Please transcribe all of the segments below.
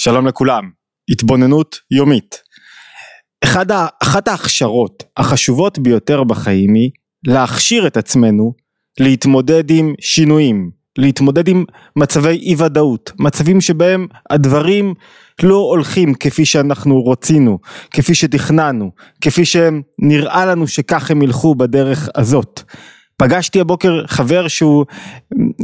שלום לכולם, התבוננות יומית. אחד אחת ההכשרות החשובות ביותר בחיים היא להכשיר את עצמנו להתמודד עם שינויים, להתמודד עם מצבי אי ודאות, מצבים שבהם הדברים לא הולכים כפי שאנחנו רצינו, כפי שתכננו, כפי שנראה לנו שכך הם ילכו בדרך הזאת. פגשתי הבוקר חבר שהוא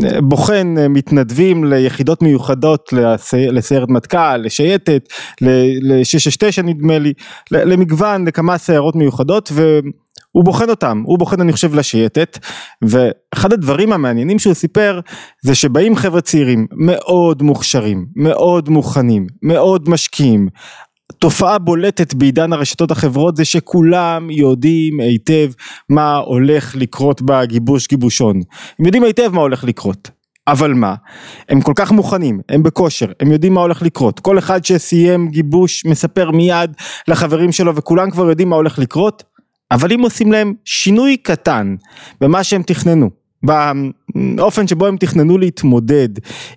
אה, בוחן אה, מתנדבים ליחידות מיוחדות לסיירת מטכ"ל, לשייטת, ל-669 נדמה לי, למגוון, לכמה סיירות מיוחדות והוא בוחן אותם, הוא בוחן אני חושב לשייטת ואחד הדברים המעניינים שהוא סיפר זה שבאים חבר'ה צעירים מאוד מוכשרים, מאוד מוכנים, מאוד משקיעים, תופעה בולטת בעידן הרשתות החברות זה שכולם יודעים היטב מה הולך לקרות בגיבוש גיבושון. הם יודעים היטב מה הולך לקרות. אבל מה, הם כל כך מוכנים, הם בכושר, הם יודעים מה הולך לקרות. כל אחד שסיים גיבוש מספר מיד לחברים שלו וכולם כבר יודעים מה הולך לקרות, אבל אם עושים להם שינוי קטן במה שהם תכננו, באופן שבו הם תכננו להתמודד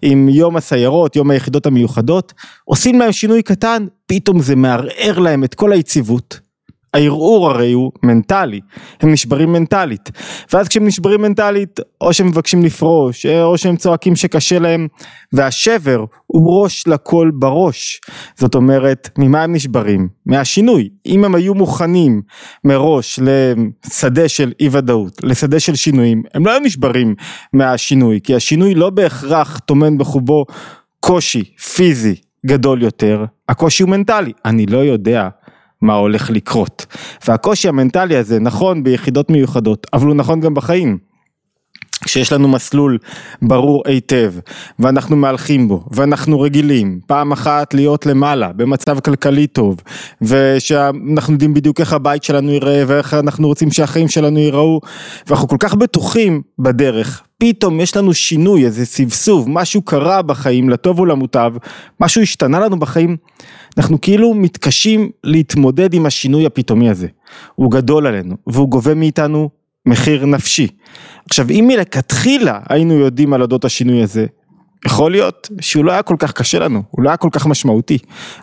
עם יום הסיירות, יום היחידות המיוחדות, עושים להם שינוי קטן, פתאום זה מערער להם את כל היציבות. הערעור הרי הוא מנטלי, הם נשברים מנטלית, ואז כשהם נשברים מנטלית או שהם מבקשים לפרוש או שהם צועקים שקשה להם והשבר הוא ראש לכל בראש, זאת אומרת ממה הם נשברים? מהשינוי, אם הם היו מוכנים מראש לשדה של אי ודאות, לשדה של שינויים, הם לא היו נשברים מהשינוי, כי השינוי לא בהכרח טומן בחובו קושי פיזי גדול יותר, הקושי הוא מנטלי, אני לא יודע מה הולך לקרות. והקושי המנטלי הזה נכון ביחידות מיוחדות, אבל הוא נכון גם בחיים. כשיש לנו מסלול ברור היטב ואנחנו מהלכים בו ואנחנו רגילים פעם אחת להיות למעלה במצב כלכלי טוב ושאנחנו יודעים בדיוק איך הבית שלנו ייראה ואיך אנחנו רוצים שהחיים שלנו ייראו ואנחנו כל כך בטוחים בדרך. פתאום יש לנו שינוי איזה סבסוב משהו קרה בחיים לטוב ולמוטב משהו השתנה לנו בחיים אנחנו כאילו מתקשים להתמודד עם השינוי הפתאומי הזה. הוא גדול עלינו והוא גובה מאיתנו מחיר נפשי. עכשיו אם מלכתחילה היינו יודעים על אודות השינוי הזה, יכול להיות שהוא לא היה כל כך קשה לנו, הוא לא היה כל כך משמעותי.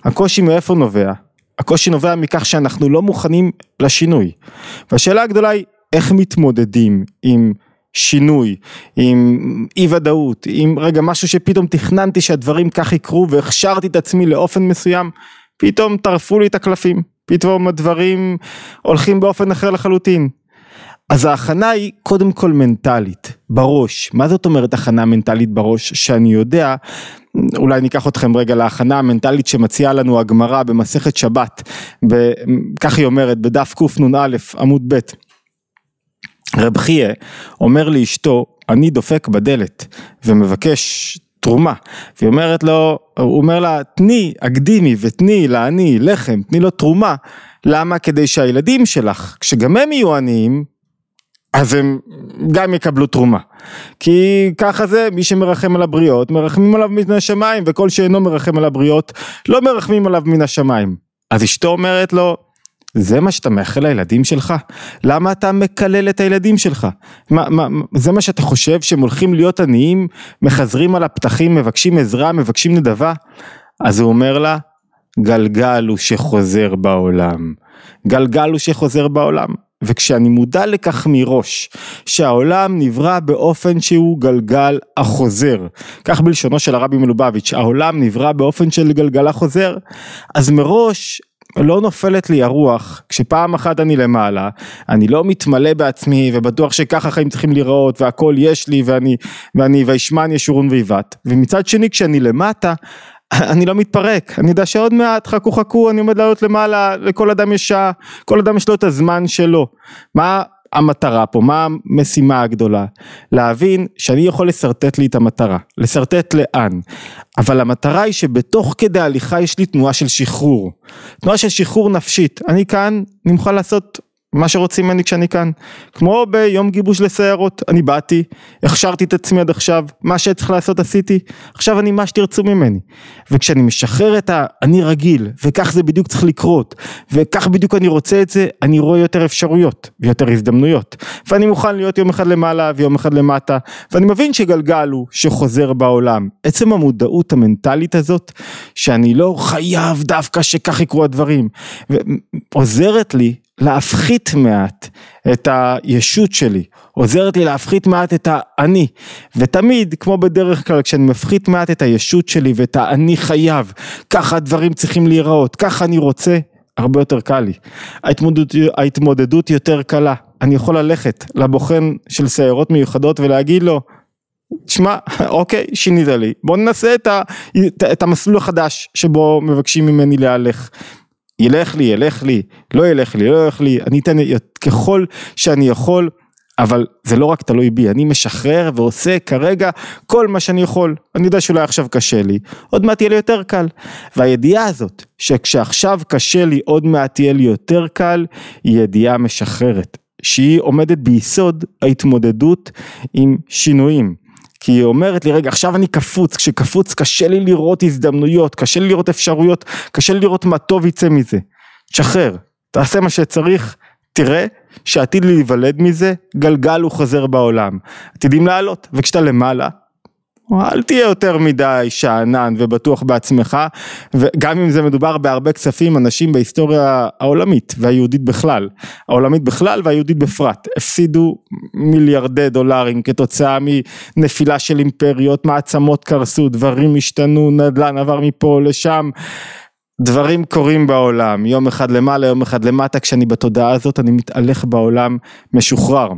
הקושי מאיפה נובע? הקושי נובע מכך שאנחנו לא מוכנים לשינוי. והשאלה הגדולה היא איך מתמודדים עם שינוי, עם אי ודאות, עם רגע משהו שפתאום תכננתי שהדברים כך יקרו והכשרתי את עצמי לאופן מסוים, פתאום טרפו לי את הקלפים, פתאום הדברים הולכים באופן אחר לחלוטין. אז ההכנה היא קודם כל מנטלית, בראש. מה זאת אומרת הכנה מנטלית בראש? שאני יודע, אולי ניקח אתכם רגע להכנה המנטלית שמציעה לנו הגמרא במסכת שבת, כך היא אומרת בדף קנ"א עמוד ב'. רב חייה אומר לאשתו, אני דופק בדלת ומבקש תרומה, והיא אומרת לו, הוא אומר לה, תני, הקדימי ותני לעני לחם, תני לו תרומה, למה? כדי שהילדים שלך, כשגם הם יהיו עניים, אז הם גם יקבלו תרומה. כי ככה זה, מי שמרחם על הבריות, מרחמים עליו מן השמיים, וכל שאינו מרחם על הבריות, לא מרחמים עליו מן השמיים. אז אשתו אומרת לו, זה מה שאתה מאחל לילדים שלך? למה אתה מקלל את הילדים שלך? מה, מה, זה מה שאתה חושב שהם הולכים להיות עניים, מחזרים על הפתחים, מבקשים עזרה, מבקשים נדבה? אז הוא אומר לה, גלגל הוא שחוזר בעולם. גלגל הוא שחוזר בעולם. וכשאני מודע לכך מראש, שהעולם נברא באופן שהוא גלגל החוזר, כך בלשונו של הרבי מלובביץ', העולם נברא באופן של גלגל החוזר, אז מראש לא נופלת לי הרוח כשפעם אחת אני למעלה, אני לא מתמלא בעצמי ובטוח שככה חיים צריכים להיראות והכל יש לי ואני, ואני וישמן ישורון ויבט, ומצד שני כשאני למטה אני לא מתפרק, אני יודע שעוד מעט חכו חכו אני עומד לעלות למעלה, לכל אדם יש שעה, כל אדם יש לו את הזמן שלו. מה המטרה פה, מה המשימה הגדולה? להבין שאני יכול לשרטט לי את המטרה, לשרטט לאן, אבל המטרה היא שבתוך כדי הליכה יש לי תנועה של שחרור, תנועה של שחרור נפשית, אני כאן, אני מוכן לעשות מה שרוצים ממני כשאני כאן. כמו ביום גיבוש לסיירות, אני באתי, הכשרתי את עצמי עד עכשיו, מה שצריך לעשות עשיתי, עכשיו אני מה שתרצו ממני. וכשאני משחרר את ה"אני רגיל", וכך זה בדיוק צריך לקרות, וכך בדיוק אני רוצה את זה, אני רואה יותר אפשרויות ויותר הזדמנויות. ואני מוכן להיות יום אחד למעלה ויום אחד למטה, ואני מבין שגלגל הוא שחוזר בעולם. עצם המודעות המנטלית הזאת, שאני לא חייב דווקא שכך יקרו הדברים, עוזרת לי להפחית מעט את הישות שלי, עוזרת לי להפחית מעט את האני, ותמיד, כמו בדרך כלל, כשאני מפחית מעט את הישות שלי ואת האני חייב, ככה הדברים צריכים להיראות, ככה אני רוצה, הרבה יותר קל לי. ההתמודדות, ההתמודדות יותר קלה, אני יכול ללכת לבוחן של סיירות מיוחדות ולהגיד לו, שמע, אוקיי, שינית לי, בוא ננסה את, ה, את המסלול החדש שבו מבקשים ממני להלך. ילך לי, ילך לי, לא ילך לי, לא ילך לי, אני אתן ככל שאני יכול, אבל זה לא רק תלוי בי, אני משחרר ועושה כרגע כל מה שאני יכול. אני יודע שאולי עכשיו קשה לי, עוד מעט יהיה לי יותר קל. והידיעה הזאת, שכשעכשיו קשה לי, עוד מעט יהיה לי יותר קל, היא ידיעה משחררת. שהיא עומדת ביסוד ההתמודדות עם שינויים. כי היא אומרת לי רגע עכשיו אני קפוץ, כשקפוץ קשה לי לראות הזדמנויות, קשה לי לראות אפשרויות, קשה לי לראות מה טוב יצא מזה. תשחרר, תעשה מה שצריך, תראה שעתיד להיוולד מזה גלגל הוא חוזר בעולם. עתידים לעלות, וכשאתה למעלה אל תהיה יותר מדי שאנן ובטוח בעצמך, וגם אם זה מדובר בהרבה כספים, אנשים בהיסטוריה העולמית והיהודית בכלל, העולמית בכלל והיהודית בפרט, הפסידו מיליארדי דולרים כתוצאה מנפילה של אימפריות, מעצמות קרסו, דברים השתנו, נדל"ן עבר מפה לשם. דברים קורים בעולם, יום אחד למעלה, יום אחד למטה, כשאני בתודעה הזאת אני מתהלך בעולם משוחרר.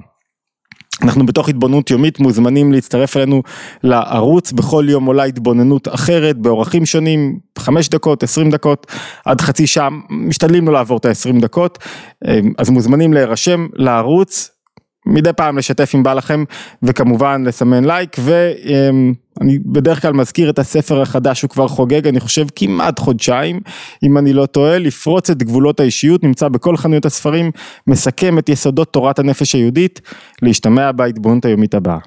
אנחנו בתוך התבוננות יומית מוזמנים להצטרף אלינו לערוץ, בכל יום עולה התבוננות אחרת באורחים שונים, חמש דקות, עשרים דקות, עד חצי שעה, משתדלים לא לעבור את העשרים דקות, אז מוזמנים להירשם לערוץ, מדי פעם לשתף אם בא לכם וכמובן לסמן לייק ואני בדרך כלל מזכיר את הספר החדש הוא כבר חוגג אני חושב כמעט חודשיים אם אני לא טועה לפרוץ את גבולות האישיות נמצא בכל חנויות הספרים מסכם את יסודות תורת הנפש היהודית להשתמע בהתבוננות היומית הבאה